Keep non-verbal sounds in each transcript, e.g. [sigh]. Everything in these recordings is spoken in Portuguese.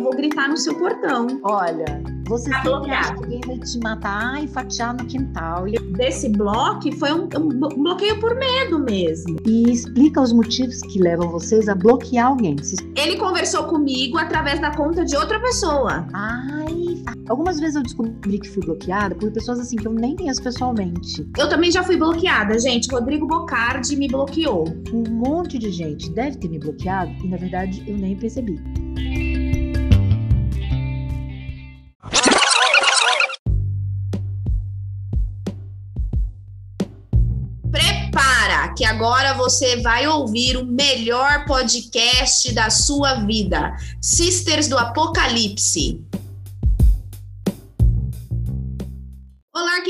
eu vou gritar no seu portão. Olha, você Tá sempre acha que alguém vai te matar e fatiar no quintal. E, Desse bloco foi um, um blo- bloqueio por medo mesmo. e explica os motivos que levam vocês a bloquear alguém. Ele conversou comigo através da conta de outra pessoa. Ai, algumas vezes eu descobri que fui bloqueada por pessoas assim que eu nem conheço pessoalmente. Eu também já fui bloqueada, gente. Rodrigo Bocardi me bloqueou. Um monte de gente deve ter me bloqueado e na verdade eu nem percebi. Que agora você vai ouvir o melhor podcast da sua vida. Sisters do Apocalipse.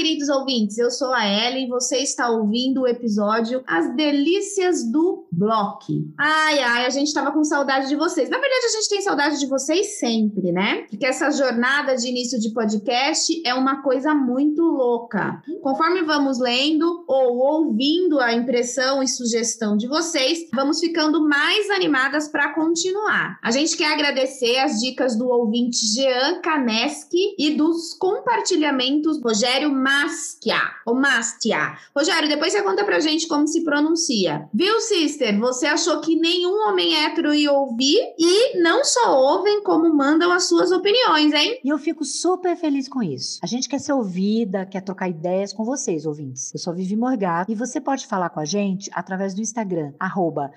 Queridos ouvintes. Eu sou a Ellen e você está ouvindo o episódio As Delícias do Bloque. Ai, ai, a gente estava com saudade de vocês. Na verdade, a gente tem saudade de vocês sempre, né? Porque essa jornada de início de podcast é uma coisa muito louca. Conforme vamos lendo ou ouvindo a impressão e sugestão de vocês, vamos ficando mais animadas para continuar. A gente quer agradecer as dicas do ouvinte Jean Kaneski e dos compartilhamentos Rogério Mastia, ou Mastia. Rogério, depois você conta pra gente como se pronuncia. Viu, sister? Você achou que nenhum homem hétero ia ouvir e não só ouvem, como mandam as suas opiniões, hein? E eu fico super feliz com isso. A gente quer ser ouvida, quer trocar ideias com vocês, ouvintes. Eu sou Vivi Morgado e você pode falar com a gente através do Instagram, arroba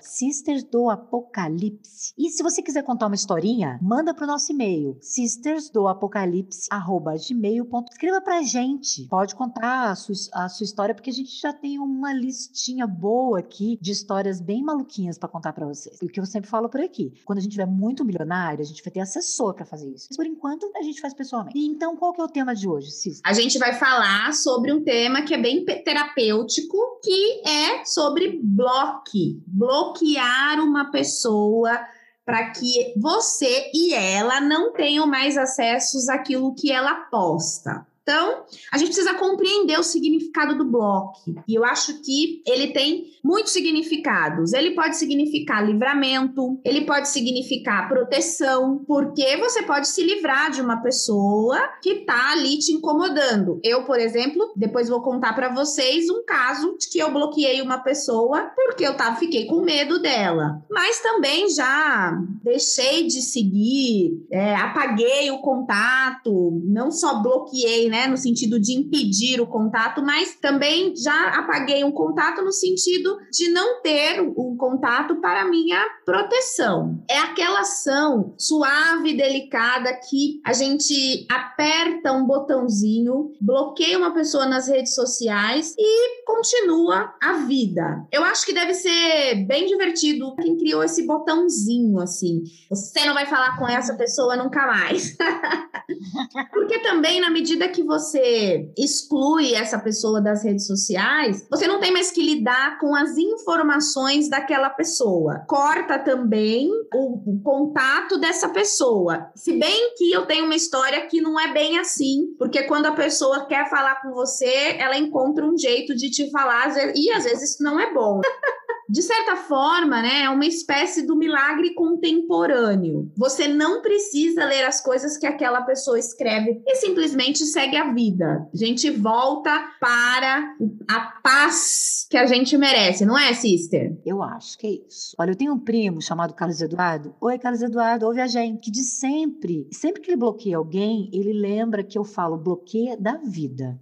Apocalipse. E se você quiser contar uma historinha, manda pro nosso e-mail, sistersdoapocalipse, arroba gmail.com. Escreva pra gente. Pode contar a sua, a sua história, porque a gente já tem uma listinha boa aqui de histórias bem maluquinhas pra contar pra vocês. O que eu sempre falo por aqui. Quando a gente tiver muito milionário, a gente vai ter assessor pra fazer isso. Mas por enquanto, a gente faz pessoalmente. E então, qual que é o tema de hoje, Cis? A gente vai falar sobre um tema que é bem terapêutico, que é sobre bloque. Bloquear uma pessoa para que você e ela não tenham mais acessos àquilo que ela posta. Então, a gente precisa compreender o significado do bloco. E eu acho que ele tem muitos significados. Ele pode significar livramento, ele pode significar proteção, porque você pode se livrar de uma pessoa que tá ali te incomodando. Eu, por exemplo, depois vou contar para vocês um caso de que eu bloqueei uma pessoa porque eu tava, fiquei com medo dela. Mas também já deixei de seguir, é, apaguei o contato, não só bloqueei, né, no sentido de impedir o contato, mas também já apaguei um contato no sentido de não ter um contato para minha proteção. É aquela ação suave delicada que a gente aperta um botãozinho, bloqueia uma pessoa nas redes sociais e continua a vida. Eu acho que deve ser bem divertido quem criou esse botãozinho assim. Você não vai falar com essa pessoa nunca mais. [laughs] Porque também, na medida que você exclui essa pessoa das redes sociais, você não tem mais que lidar com as informações daquela pessoa. Corta também o, o contato dessa pessoa. Se bem que eu tenho uma história que não é bem assim, porque quando a pessoa quer falar com você, ela encontra um jeito de te falar, e às vezes isso não é bom. [laughs] De certa forma, né, é uma espécie do milagre contemporâneo. Você não precisa ler as coisas que aquela pessoa escreve e simplesmente segue a vida. A gente volta para a paz que a gente merece, não é, sister? Eu acho que é isso. Olha, eu tenho um primo chamado Carlos Eduardo. Oi, Carlos Eduardo, ouve a gente. Que de sempre, sempre que ele bloqueia alguém, ele lembra que eu falo bloqueia da vida.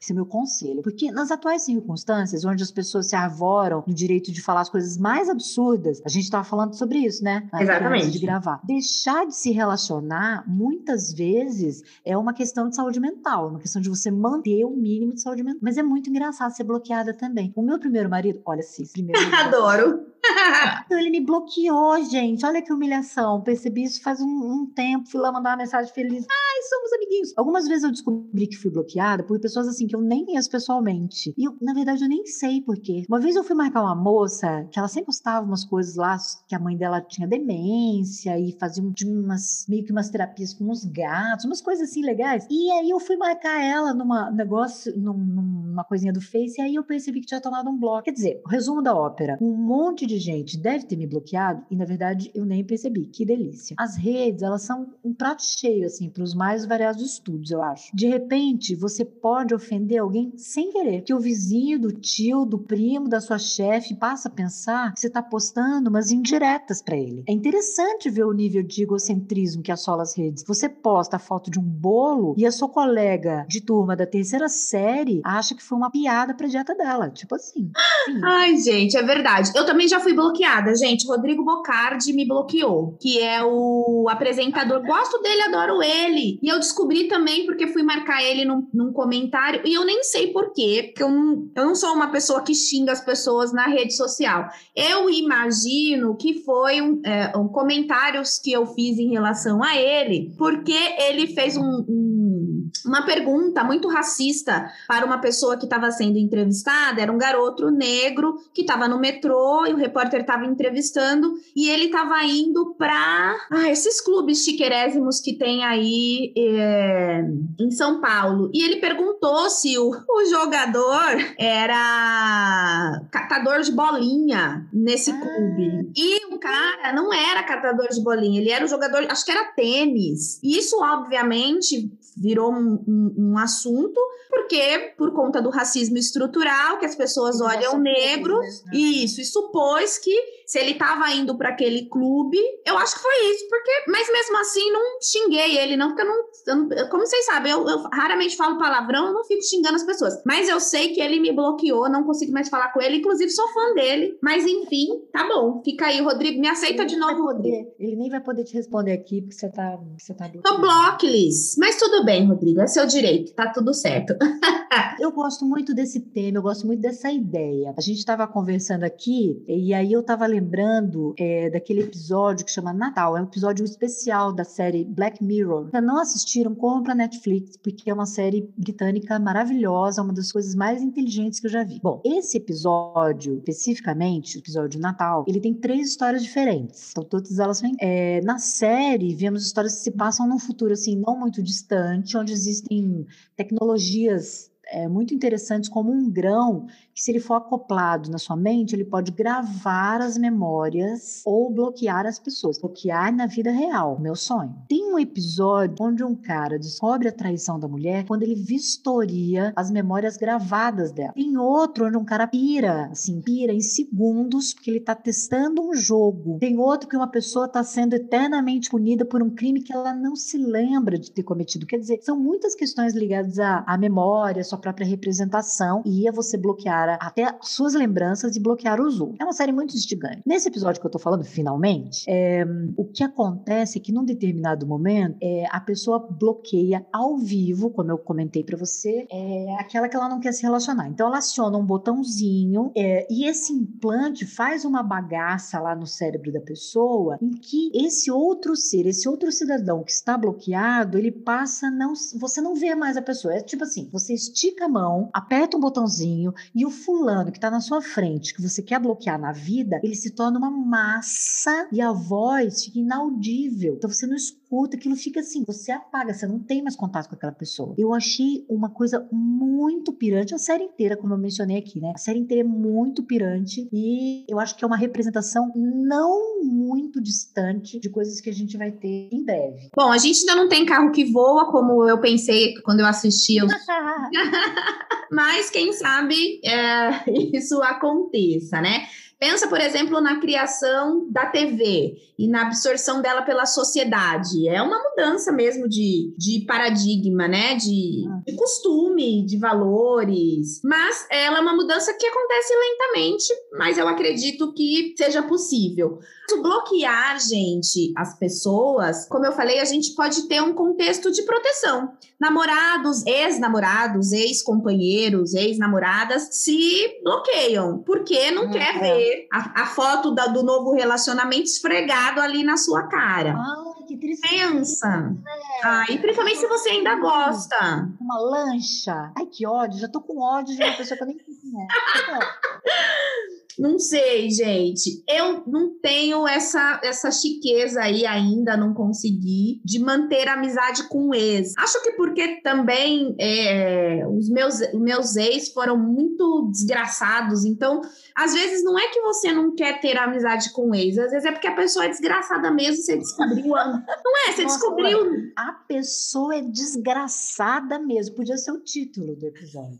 Esse é meu conselho. Porque nas atuais circunstâncias, onde as pessoas se arvoram no direito de falar as coisas mais absurdas, a gente estava falando sobre isso, né? Antes Exatamente. De gravar. Deixar de se relacionar, muitas vezes, é uma questão de saúde mental, é uma questão de você manter o mínimo de saúde mental. Mas é muito engraçado ser bloqueada também. O meu primeiro marido, olha, sim, primeiro [laughs] marido, Adoro. [laughs] então ele me bloqueou, gente. Olha que humilhação. Percebi isso faz um, um tempo. Fui lá mandar uma mensagem feliz. Ai, somos amiguinhos. Algumas vezes eu descobri que fui bloqueada por pessoas assim que eu nem conheço pessoalmente. E eu, na verdade, eu nem sei por quê. Uma vez eu fui marcar uma moça que ela sempre postava umas coisas lá que a mãe dela tinha demência e fazia um- umas meio que umas terapias com uns gatos, umas coisas assim legais. E aí eu fui marcar ela numa negócio, num- numa coisinha do Face, e aí eu percebi que tinha tomado um bloco. Quer dizer, resumo da ópera: um monte de de gente deve ter me bloqueado e, na verdade, eu nem percebi. Que delícia. As redes, elas são um prato cheio, assim, para os mais variados estudos, eu acho. De repente, você pode ofender alguém sem querer. Que o vizinho, do tio, do primo, da sua chefe passa a pensar que você está postando umas indiretas para ele. É interessante ver o nível de egocentrismo que assola as redes. Você posta a foto de um bolo e a sua colega de turma da terceira série acha que foi uma piada pra dieta dela. Tipo assim. Sim. Ai, gente, é verdade. Eu também já fui bloqueada, gente. Rodrigo Bocardi me bloqueou, que é o apresentador. Gosto dele, adoro ele. E eu descobri também porque fui marcar ele num, num comentário e eu nem sei porquê, porque eu não, eu não sou uma pessoa que xinga as pessoas na rede social. Eu imagino que foi um, é, um comentários que eu fiz em relação a ele, porque ele fez um, um, uma pergunta muito racista para uma pessoa que estava sendo entrevistada. Era um garoto negro que estava no metrô e o repórter estava entrevistando e ele estava indo para ah, esses clubes chiquerésimos que tem aí é, em São Paulo. E ele perguntou se o, o jogador era catador de bolinha nesse ah. clube. E o cara não era catador de bolinha, ele era o jogador, acho que era tênis. E isso, obviamente, virou um, um, um assunto, porque por conta do racismo estrutural, que as pessoas olham negros, né? isso, e supôs que se ele estava indo para aquele clube, eu acho que foi isso, porque, mas mesmo assim não xinguei ele, não, porque eu não, eu como vocês sabem, eu, eu, raramente falo palavrão, eu não fico xingando as pessoas, mas eu sei que ele me bloqueou, não consigo mais falar com ele, inclusive sou fã dele, mas enfim, tá bom, fica aí, Rodrigo, me aceita ele de novo, Rodrigo. Ele nem vai poder te responder aqui, porque você tá, você tá Tô blocklist, mas tudo bem, Rodrigo, é seu direito, tá tudo certo. [laughs] eu gosto muito desse tema, eu gosto muito dessa ideia. A gente estava conversando aqui, e aí eu estava lembrando é, daquele episódio que chama Natal. É um episódio especial da série Black Mirror. Se não assistiram, corram pra Netflix, porque é uma série britânica maravilhosa, uma das coisas mais inteligentes que eu já vi. Bom, esse episódio, especificamente, o episódio Natal, ele tem três histórias diferentes. Então, todas elas vêm. É, na série, vemos histórias que se passam num futuro, assim, não muito distante, onde existem tecnologias é, muito interessantes como um grão que se ele for acoplado na sua mente, ele pode gravar as memórias ou bloquear as pessoas. Bloquear na vida real, meu sonho. Tem um episódio onde um cara descobre a traição da mulher quando ele vistoria as memórias gravadas dela. Tem outro onde um cara pira, assim, pira em segundos porque ele tá testando um jogo. Tem outro que uma pessoa tá sendo eternamente punida por um crime que ela não se lembra de ter cometido. Quer dizer, são muitas questões ligadas à, à memória, à sua própria representação e a você bloquear até suas lembranças e bloquear os outros. É uma série muito instigante. Nesse episódio que eu tô falando, finalmente, é, o que acontece é que num determinado momento, é, a pessoa bloqueia ao vivo, como eu comentei para você, é, aquela que ela não quer se relacionar. Então ela aciona um botãozinho é, e esse implante faz uma bagaça lá no cérebro da pessoa em que esse outro ser, esse outro cidadão que está bloqueado, ele passa não, você não vê mais a pessoa. É tipo assim, você estica a mão, aperta um botãozinho e o fulano que está na sua frente, que você quer bloquear na vida, ele se torna uma massa e a voz fica inaudível. Então você não escuta, aquilo fica assim, você apaga, você não tem mais contato com aquela pessoa. Eu achei uma coisa muito pirante, a série inteira, como eu mencionei aqui, né? A série inteira é muito pirante e eu acho que é uma representação não muito distante de coisas que a gente vai ter em breve. Bom, a gente ainda não tem carro que voa, como eu pensei quando eu assisti. Eu... [laughs] [laughs] Mas quem sabe é, [laughs] isso aconteça, né? Pensa, por exemplo, na criação da TV e na absorção dela pela sociedade. É uma mudança mesmo de, de paradigma, né? De, de costume, de valores. Mas ela é uma mudança que acontece lentamente, mas eu acredito que seja possível. Bloquear, gente, as pessoas, como eu falei, a gente pode ter um contexto de proteção. Namorados, ex-namorados, ex-companheiros, ex-namoradas se bloqueiam, porque não hum, quer é. ver a, a foto da, do novo relacionamento esfregado ali na sua cara. Ah, que tristeza. Pensa. É. Ah, e principalmente se você ainda gosta. Uma lancha. Ai, que ódio. Já tô com ódio de uma pessoa que eu nem conheço. [laughs] Não sei, gente. Eu não tenho essa, essa chiqueza aí ainda, não consegui, de manter amizade com o ex. Acho que porque também é, os meus, meus ex foram muito desgraçados, então às vezes não é que você não quer ter amizade com o ex, às vezes é porque a pessoa é desgraçada mesmo, você descobriu. A... Não é, você Nossa, descobriu. Olha, a pessoa é desgraçada mesmo, podia ser o título do episódio.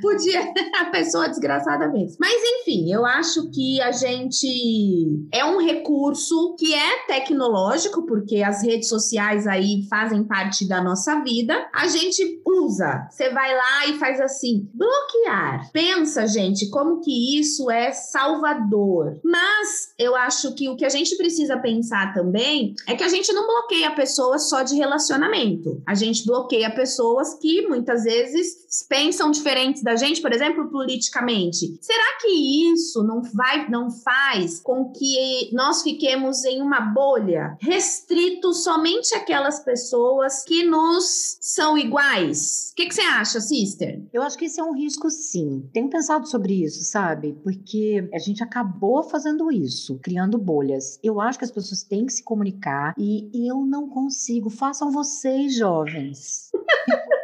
Podia, [laughs] a pessoa desgraçada mesmo. Mas enfim, eu acho que a gente é um recurso que é tecnológico, porque as redes sociais aí fazem parte da nossa vida. A gente usa. Você vai lá e faz assim, bloquear. Pensa, gente, como que isso é salvador. Mas eu acho que o que a gente precisa pensar também é que a gente não bloqueia pessoas só de relacionamento. A gente bloqueia pessoas que muitas vezes pensam diferente da gente, por exemplo, politicamente. Será que isso não vai, não faz com que nós fiquemos em uma bolha, restrito somente aquelas pessoas que nos são iguais? O que, que você acha, sister? Eu acho que esse é um risco, sim. Tenho pensado sobre isso, sabe? Porque a gente acabou fazendo isso, criando bolhas. Eu acho que as pessoas têm que se comunicar e eu não consigo. Façam vocês, jovens. [laughs]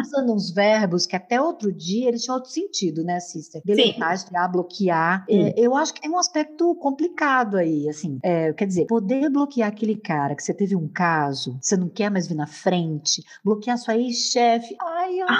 usando uns verbos que até outro dia eles tinham outro sentido, né, Sister? Deletar, estrear, bloquear. É, eu acho que tem um aspecto complicado aí, assim. É, quer dizer, poder bloquear aquele cara que você teve um caso, você não quer mais vir na frente, bloquear sua ex-chefe. Ai, amo,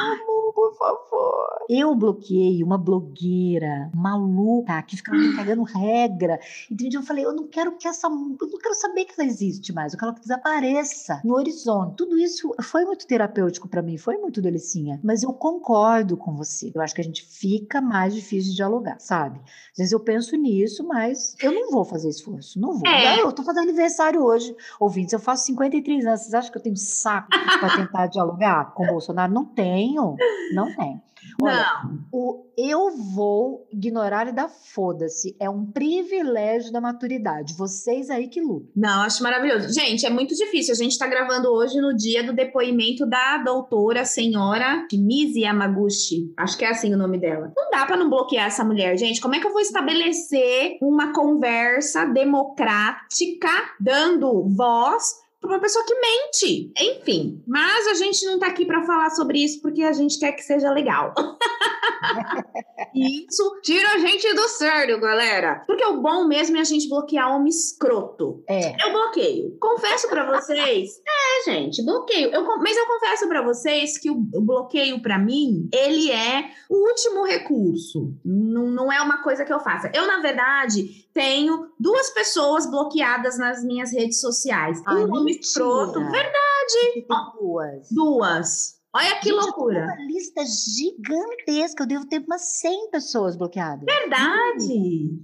por favor. Eu bloqueei uma blogueira maluca que ficava me cagando regra. E de um dia eu falei, eu não quero que essa. Eu não quero saber que ela existe mais, eu quero que desapareça no horizonte. Tudo isso foi muito terapêutico para mim, foi muito delicinha. Mas eu concordo com você. Eu acho que a gente fica mais difícil de dialogar, sabe? Às vezes eu penso nisso, mas eu não vou fazer esforço. Não vou. É. Eu tô fazendo aniversário hoje. Ouvintes, eu faço 53 anos. Vocês acham que eu tenho saco para tentar dialogar com o Bolsonaro? Não tenho. Não tenho. Olha, não. O eu vou ignorar e dar foda-se é um privilégio da maturidade. Vocês aí que lutam. Não, acho maravilhoso. Gente, é muito difícil. A gente está gravando hoje no dia do depoimento da doutora senhora Shimizi Yamaguchi. Acho que é assim o nome dela. Não dá para não bloquear essa mulher, gente. Como é que eu vou estabelecer uma conversa democrática dando voz para uma pessoa que mente. Enfim, mas a gente não está aqui para falar sobre isso porque a gente quer que seja legal. [laughs] e isso tira a gente do sério, galera. Porque o bom mesmo é a gente bloquear homem escroto. É. Eu bloqueio. Confesso para vocês. [laughs] é, gente, bloqueio. Eu, mas eu confesso para vocês que o, o bloqueio para mim, ele é o último recurso. Não, não é uma coisa que eu faça. Eu, na verdade, tenho duas pessoas bloqueadas nas minhas redes sociais. Ai, um homem escroto. Verdade. duas. Duas. Olha que Gente, loucura. uma lista gigantesca. Eu devo ter umas 100 pessoas bloqueadas. Verdade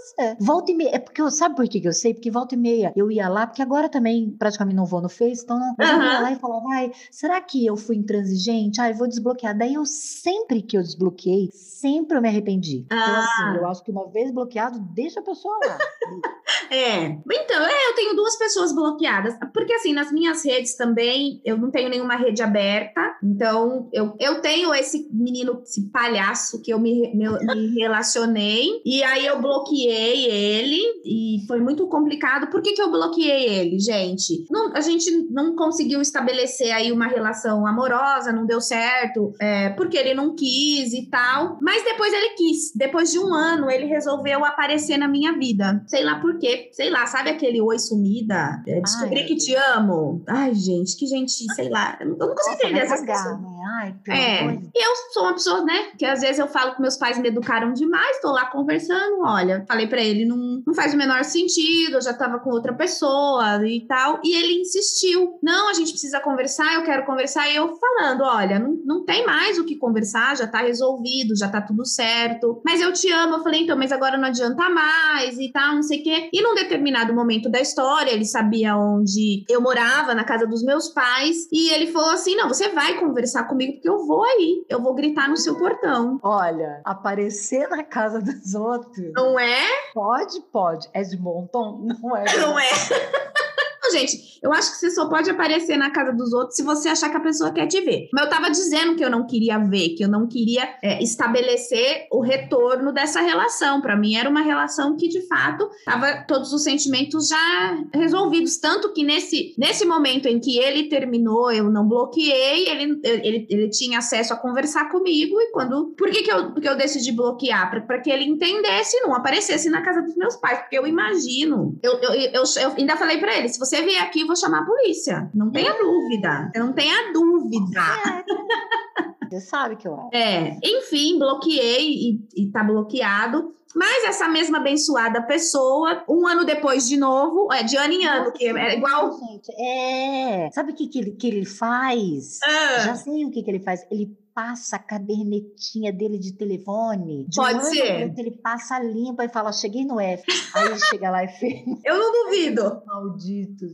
você. Volta e meia. É porque eu sabe por que eu sei? Porque volta e meia eu ia lá, porque agora também praticamente não vou no Face, então não. Mas uhum. eu ia lá e falava, ai, será que eu fui intransigente? Ai, vou desbloquear. Daí eu sempre que eu desbloqueei, sempre eu me arrependi. Ah. Então, assim, eu acho que uma vez bloqueado, deixa a pessoa lá. [laughs] é. Então, é, eu tenho duas pessoas bloqueadas. Porque, assim, nas minhas redes também, eu não tenho nenhuma rede aberta. Então, eu, eu tenho esse menino, esse palhaço que eu me, me, me relacionei. E aí eu bloqueei bloqueei ele e foi muito complicado. Por que, que eu bloqueei ele, gente? Não, a gente não conseguiu estabelecer aí uma relação amorosa, não deu certo, é, porque ele não quis e tal. Mas depois ele quis. Depois de um ano, ele resolveu aparecer na minha vida. Sei lá por quê. Sei lá, sabe aquele oi sumida? É, descobri Ai, que te amo. Ai, gente, que gente, sei lá. Eu não consigo entender essas coisas. Né? Ai, é. Eu sou uma pessoa, né? Que às vezes eu falo que meus pais me educaram demais, tô lá conversando, olha, falei para ele, não, não faz o menor sentido, eu já tava com outra pessoa e tal. E ele insistiu: não, a gente precisa conversar, eu quero conversar. E eu falando: olha, não, não tem mais o que conversar, já tá resolvido, já tá tudo certo. Mas eu te amo. Eu falei: então, mas agora não adianta mais e tal, não sei o quê. E num determinado momento da história, ele sabia onde eu morava, na casa dos meus pais, e ele falou assim: não, você vai conversar comigo porque eu vou aí, eu vou gritar no seu portão. Olha, aparecer na casa [laughs] dos outros. Não é? Pode, pode. É de Monton? Não é. Não é. [laughs] Gente, eu acho que você só pode aparecer na casa dos outros se você achar que a pessoa quer te ver. Mas eu tava dizendo que eu não queria ver, que eu não queria é, estabelecer o retorno dessa relação. Para mim, era uma relação que, de fato, tava todos os sentimentos já resolvidos. Tanto que nesse, nesse momento em que ele terminou, eu não bloqueei, ele, ele, ele tinha acesso a conversar comigo. E quando. Por que, que, eu, que eu decidi bloquear? Para que ele entendesse e não aparecesse na casa dos meus pais. Porque eu imagino. Eu, eu, eu, eu ainda falei para ele: se você vier aqui, vou chamar a polícia. Não tenha dúvida. Não tenha dúvida. [laughs] Você sabe que eu acho. É, enfim, bloqueei e, e tá bloqueado. Mas essa mesma abençoada pessoa, um ano depois de novo, é de ano em ano, que é igual. Gente, é. Sabe o que, que, ele, que ele faz? Ah. Já sei o que, que ele faz. Ele passa a cadernetinha dele de telefone. De Pode um ser. outro, Ele passa limpa e fala: cheguei no F. Aí ele chega lá e [laughs] fez. Eu não duvido, [laughs] Maldito.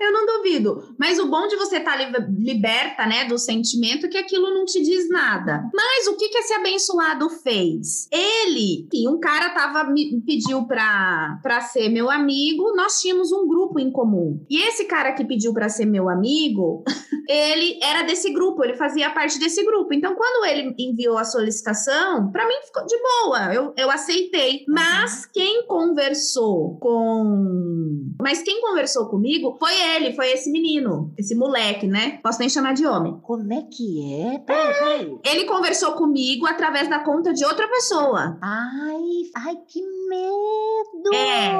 eu não duvido. Mas o bom de você estar liberta, né, do sentimento é que aquilo não te diz nada. Mas o que que esse abençoado fez? Ele, sim, um cara tava me pediu pra, pra ser meu amigo, nós tínhamos um grupo em comum. E esse cara que pediu pra ser meu amigo, [laughs] ele era desse grupo, ele fazia parte desse grupo. Então, quando ele enviou a solicitação, pra mim ficou de boa, eu, eu aceitei. Mas quem conversou com. Mas quem conversou comigo foi ele, foi esse menino, esse moleque, né? Posso nem chamar de homem. Como é que é? Peraí, peraí. Ele conversou comigo através da conta de outra pessoa. Ai, ai, que medo! É.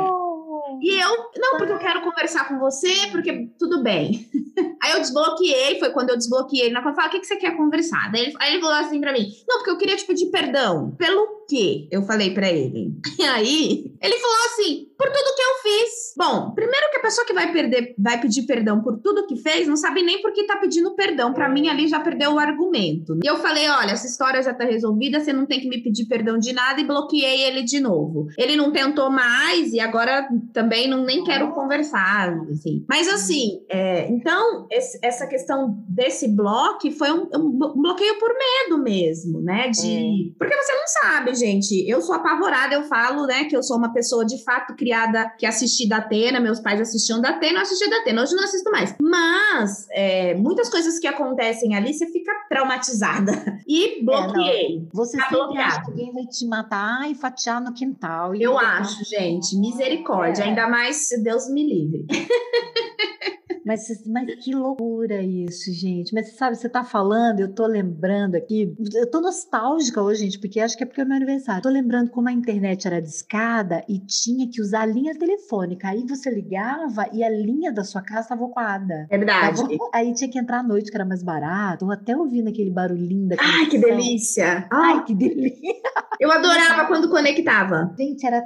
E eu, não, porque eu quero conversar com você, porque tudo bem. [laughs] Aí eu desbloqueei, foi quando eu desbloqueei ele na falei, o que, que você quer conversar? Daí ele, aí ele falou assim pra mim, não, porque eu queria te pedir perdão. Pelo quê? Eu falei pra ele. [laughs] E aí, ele falou assim, por tudo que eu fiz. Bom, primeiro que a pessoa que vai perder, vai pedir perdão por tudo que fez, não sabe nem por que tá pedindo perdão. Pra mim, ali já perdeu o argumento. E eu falei, olha, essa história já tá resolvida, você não tem que me pedir perdão de nada, e bloqueei ele de novo. Ele não tentou mais, e agora também não nem quero conversar, assim. Mas assim, é, então, esse- essa questão desse bloco foi um, um bloqueio por medo mesmo, né? De. Porque você não sabe, gente. Eu sou apavorada, eu falo, né, que eu sou uma pessoa de fato criada que assisti da Atena, meus pais assistiam da Atena, eu assisti da Atena, hoje não assisto mais. Mas é, muitas coisas que acontecem ali, você fica traumatizada. [laughs] E bloqueei. Você Tá sempre bloqueado. acha que alguém vai te matar e fatiar no quintal. Eu acho, gente, misericórdia. É. Ainda mais se Deus me livre. [laughs] Mas, mas que loucura isso, gente. Mas sabe, você tá falando, eu tô lembrando aqui. Eu tô nostálgica hoje, gente, porque acho que é porque é meu aniversário. Tô lembrando como a internet era discada e tinha que usar a linha telefônica. Aí você ligava e a linha da sua casa estava ocupada. É verdade. Tava- Aí tinha que entrar à noite, que era mais barato. Tô até ouvindo aquele barulhinho da Ai, que delícia. Ai, Ai, que delícia. eu adorava quando conectava. Gente, era.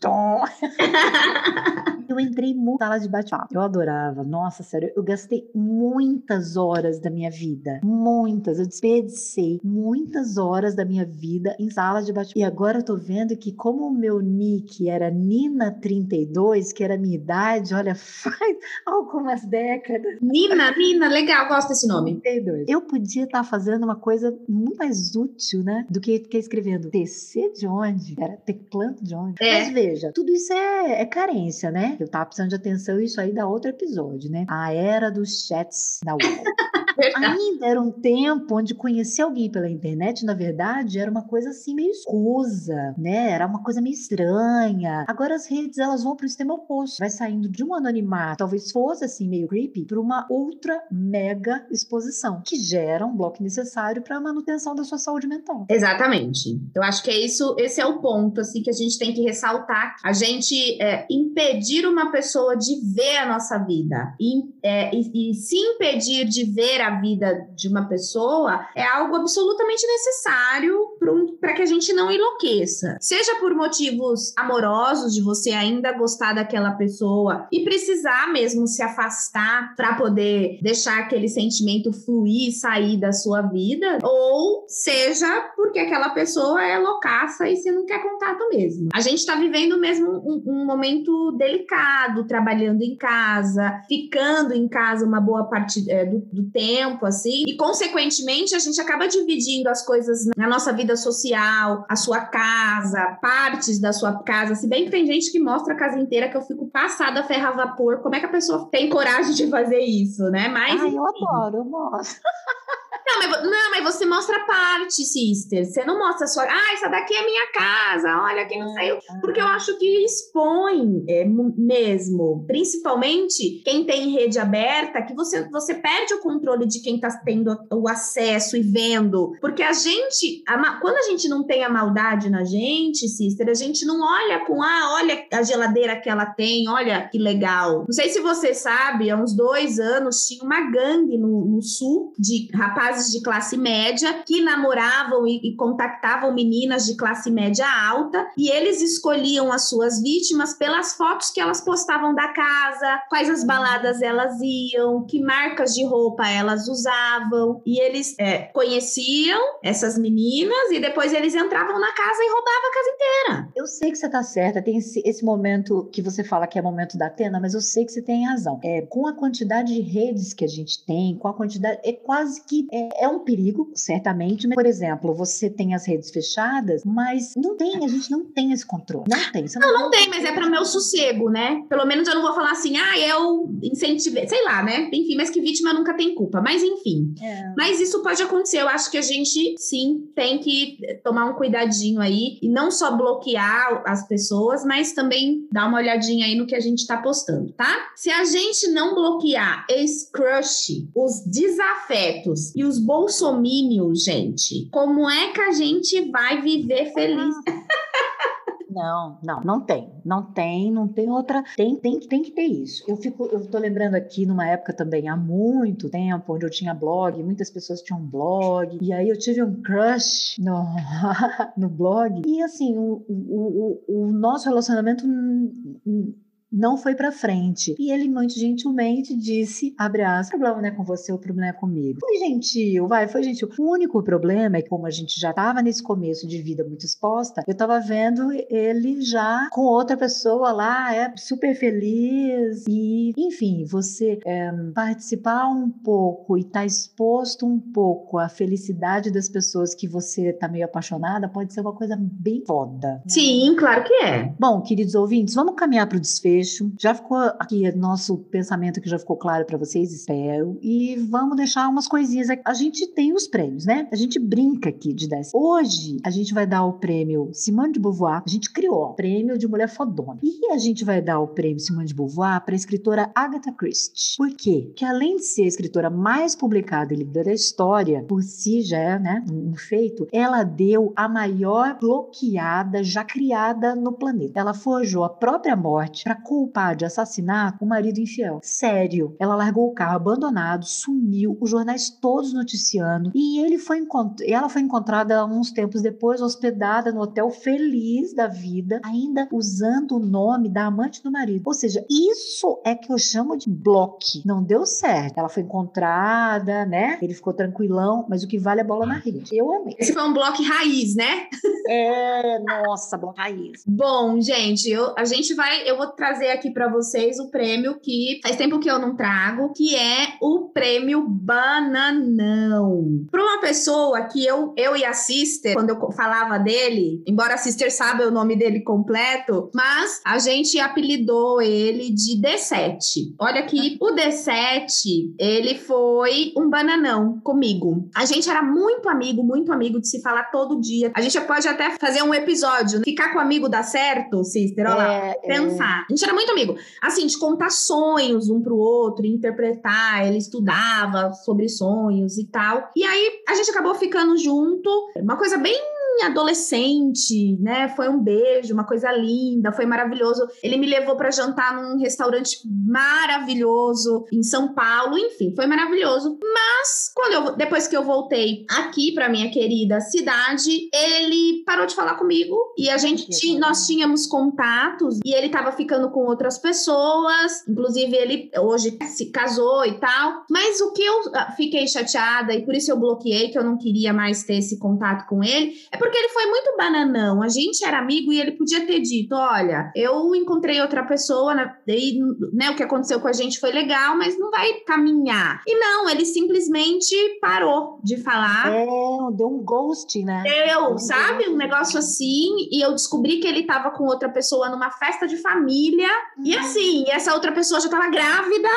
Tom. [laughs] Eu entrei muito na sala de bate-papo. Eu adorava. Nossa, sério, eu gastei muitas horas da minha vida. Muitas. Eu desperdicei muitas horas da minha vida em sala de bate-papo. E agora eu tô vendo que, como o meu nick era Nina32, que era a minha idade, olha, [laughs] faz algumas décadas. Nina, Nina, legal, gosto desse nome. 32. Eu podia estar fazendo uma coisa muito mais útil, né? Do que ficar escrevendo TC de onde? Era teclando de onde? É. Mas veja, tudo isso é, é carência, né? Eu tava precisando de atenção, isso aí dá outro episódio, né? A era dos chats da web. [laughs] Ainda era um tempo onde conhecer alguém pela internet, na verdade, era uma coisa assim meio escusa, né? Era uma coisa meio estranha. Agora as redes elas vão para o extremo oposto. Vai saindo de um anonimato, talvez fosse assim meio creepy, para uma outra mega exposição, que gera um bloco necessário para a manutenção da sua saúde mental. Exatamente. Eu acho que é isso, esse é o ponto assim que a gente tem que ressaltar. A gente é, impedir uma pessoa de ver a nossa vida e, é, e- e se impedir de ver a vida de uma pessoa é algo absolutamente necessário para que a gente não enlouqueça. Seja por motivos amorosos, de você ainda gostar daquela pessoa e precisar mesmo se afastar para poder deixar aquele sentimento fluir e sair da sua vida, ou seja porque aquela pessoa é loucaça e você não quer contato mesmo. A gente está vivendo mesmo um, um momento delicado, trabalhando em casa, ficando em casa uma boa parte é, do, do tempo tempo, assim, e consequentemente a gente acaba dividindo as coisas na nossa vida social, a sua casa, partes da sua casa. Se bem que tem gente que mostra a casa inteira que eu fico passada a ferro a vapor. Como é que a pessoa tem coragem de fazer isso, né? Mas. Ai, eu adoro, eu mostro. Não mas, não, mas você mostra parte, sister. Você não mostra só, ah, essa daqui é minha casa, olha quem ah, saiu. Porque eu acho que expõe é, mesmo. Principalmente quem tem rede aberta, que você, você perde o controle de quem está tendo o acesso e vendo. Porque a gente, a, quando a gente não tem a maldade na gente, sister, a gente não olha com, ah, olha a geladeira que ela tem, olha que legal. Não sei se você sabe, há uns dois anos tinha uma gangue no, no sul de rapazes rapazes de classe média que namoravam e, e contactavam meninas de classe média alta e eles escolhiam as suas vítimas pelas fotos que elas postavam da casa, quais as baladas elas iam, que marcas de roupa elas usavam e eles é, conheciam essas meninas e depois eles entravam na casa e roubavam a casa inteira. Eu sei que você tá certa, tem esse, esse momento que você fala que é momento da Atena, mas eu sei que você tem razão. É, com a quantidade de redes que a gente tem, com a quantidade, é quase que é, é um perigo, certamente. Mas, por exemplo, você tem as redes fechadas, mas não tem, a gente não tem esse controle. Não tem. não, não, não tem, mas é para meu sossego, né? Pelo menos eu não vou falar assim, ah, eu incentivei, sei lá, né? Enfim, mas que vítima nunca tem culpa. Mas enfim. É. Mas isso pode acontecer. Eu acho que a gente, sim, tem que tomar um cuidadinho aí e não só bloquear as pessoas, mas também dar uma olhadinha aí no que a gente tá postando, tá? Se a gente não bloquear ex-crush, os desafetos e os bolsomínios, gente. Como é que a gente vai viver feliz? Não, não, não tem. Não tem, não tem outra. Tem, tem, tem que ter isso. Eu fico, eu tô lembrando aqui numa época também, há muito tempo, onde eu tinha blog, muitas pessoas tinham blog, e aí eu tive um crush no, [laughs] no blog. E assim, o, o, o, o nosso relacionamento não foi para frente. E ele muito gentilmente disse, abre aspas, o problema não é com você, o problema é comigo. Foi gentil, vai, foi gentil. O único problema é que como a gente já estava nesse começo de vida muito exposta, eu estava vendo ele já com outra pessoa lá, é super feliz e, enfim, você é, participar um pouco e estar tá exposto um pouco à felicidade das pessoas que você está meio apaixonada pode ser uma coisa bem foda. Sim, claro que é. Bom, queridos ouvintes, vamos caminhar para o desfecho Já ficou aqui nosso pensamento que já ficou claro para vocês, espero. E vamos deixar umas coisinhas aqui. A gente tem os prêmios, né? A gente brinca aqui de 10. Hoje a gente vai dar o prêmio Simone de Beauvoir. A gente criou o prêmio de mulher fodona. E a gente vai dar o prêmio Simone de Beauvoir para a escritora Agatha Christie. Por quê? Porque além de ser a escritora mais publicada e lida da história, por si já é, né, um feito, ela deu a maior bloqueada já criada no planeta. Ela forjou a própria morte para culpar de assassinato o marido infiel. Sério. Ela largou o carro abandonado, sumiu, os jornais todos noticiando, e ele foi ela foi encontrada uns tempos depois, hospedada no hotel feliz da vida, ainda usando o nome da amante do marido. Ou seja, isso é que eu chamo de bloque. Não deu certo. Ela foi encontrada, né? Ele ficou tranquilão, mas o que vale é bola na rede. Eu amei. Esse foi um bloco raiz, né? É, nossa, bloco raiz. Bom, gente, eu, a gente vai, eu vou trazer trazer aqui para vocês o prêmio que faz tempo que eu não trago, que é o prêmio Bananão. Para uma pessoa que eu, eu e a Sister, quando eu falava dele, embora a Sister saiba o nome dele completo, mas a gente apelidou ele de D7. Olha aqui, o D7, ele foi um bananão comigo. A gente era muito amigo, muito amigo de se falar todo dia. A gente pode até fazer um episódio, ficar com amigo dá certo, Sister, olha lá, é, pensar. É. Gente era muito amigo. Assim, de contar sonhos um pro outro, interpretar. Ele estudava sobre sonhos e tal. E aí a gente acabou ficando junto. Uma coisa bem adolescente, né? Foi um beijo, uma coisa linda, foi maravilhoso. Ele me levou para jantar num restaurante maravilhoso em São Paulo, enfim, foi maravilhoso. Mas quando eu depois que eu voltei aqui para minha querida cidade, ele parou de falar comigo e a gente tinha, nós tínhamos contatos e ele tava ficando com outras pessoas, inclusive ele hoje se casou e tal. Mas o que eu ah, fiquei chateada e por isso eu bloqueei que eu não queria mais ter esse contato com ele, é porque ele foi muito bananão. A gente era amigo e ele podia ter dito: olha, eu encontrei outra pessoa, né, daí, né, o que aconteceu com a gente foi legal, mas não vai caminhar. E não, ele simplesmente parou de falar. É, deu um ghost, né? Deu, um sabe? Um negócio assim. E eu descobri que ele tava com outra pessoa numa festa de família. Uhum. E assim, essa outra pessoa já tava grávida.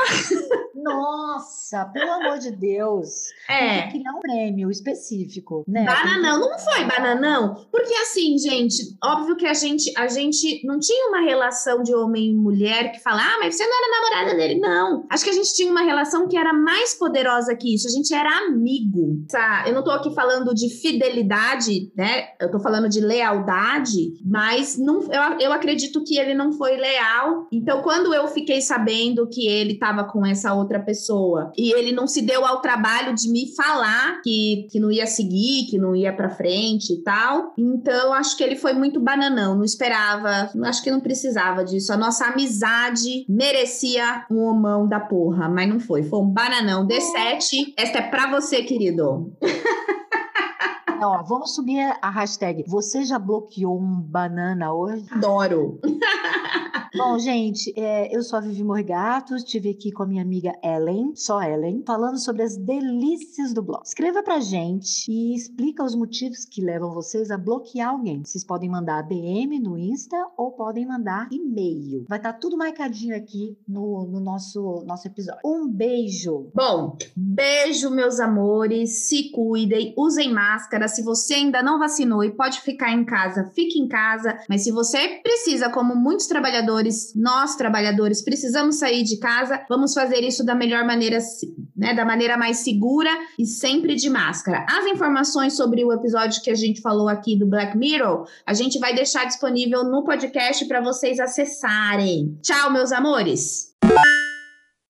Nossa, pelo amor de Deus. É. Tem que criar um prêmio específico, né? Bananão, não foi bananão? Porque assim, gente, óbvio que a gente, a gente não tinha uma relação de homem e mulher que fala, ah, mas você não era namorada dele. Não. Acho que a gente tinha uma relação que era mais poderosa que isso. A gente era amigo. Eu não tô aqui falando de fidelidade, né? Eu tô falando de lealdade, mas não, eu, eu acredito que ele não foi leal. Então, quando eu fiquei sabendo que ele tava com essa outra pessoa. E ele não se deu ao trabalho de me falar que, que não ia seguir, que não ia para frente tal. Então, acho que ele foi muito bananão, não esperava, acho que não precisava disso. A nossa amizade merecia um homão da porra, mas não foi. Foi um bananão. D7, esta é pra você, querido. [laughs] Ó, vamos subir a hashtag. Você já bloqueou um banana hoje? Adoro. [laughs] Bom, gente, é, eu sou a Vivi Morgato, estive aqui com a minha amiga Ellen, só Ellen, falando sobre as delícias do blog. Escreva pra gente e explica os motivos que levam vocês a bloquear alguém. Vocês podem mandar DM no Insta ou podem mandar e-mail. Vai estar tá tudo marcadinho aqui no, no nosso, nosso episódio. Um beijo! Bom, beijo, meus amores. Se cuidem, usem máscara. Se você ainda não vacinou e pode ficar em casa, fique em casa. Mas se você precisa, como muitos trabalhadores, trabalhadores, nós trabalhadores, precisamos sair de casa, vamos fazer isso da melhor maneira, né, da maneira mais segura e sempre de máscara. As informações sobre o episódio que a gente falou aqui do Black Mirror, a gente vai deixar disponível no podcast para vocês acessarem. Tchau, meus amores!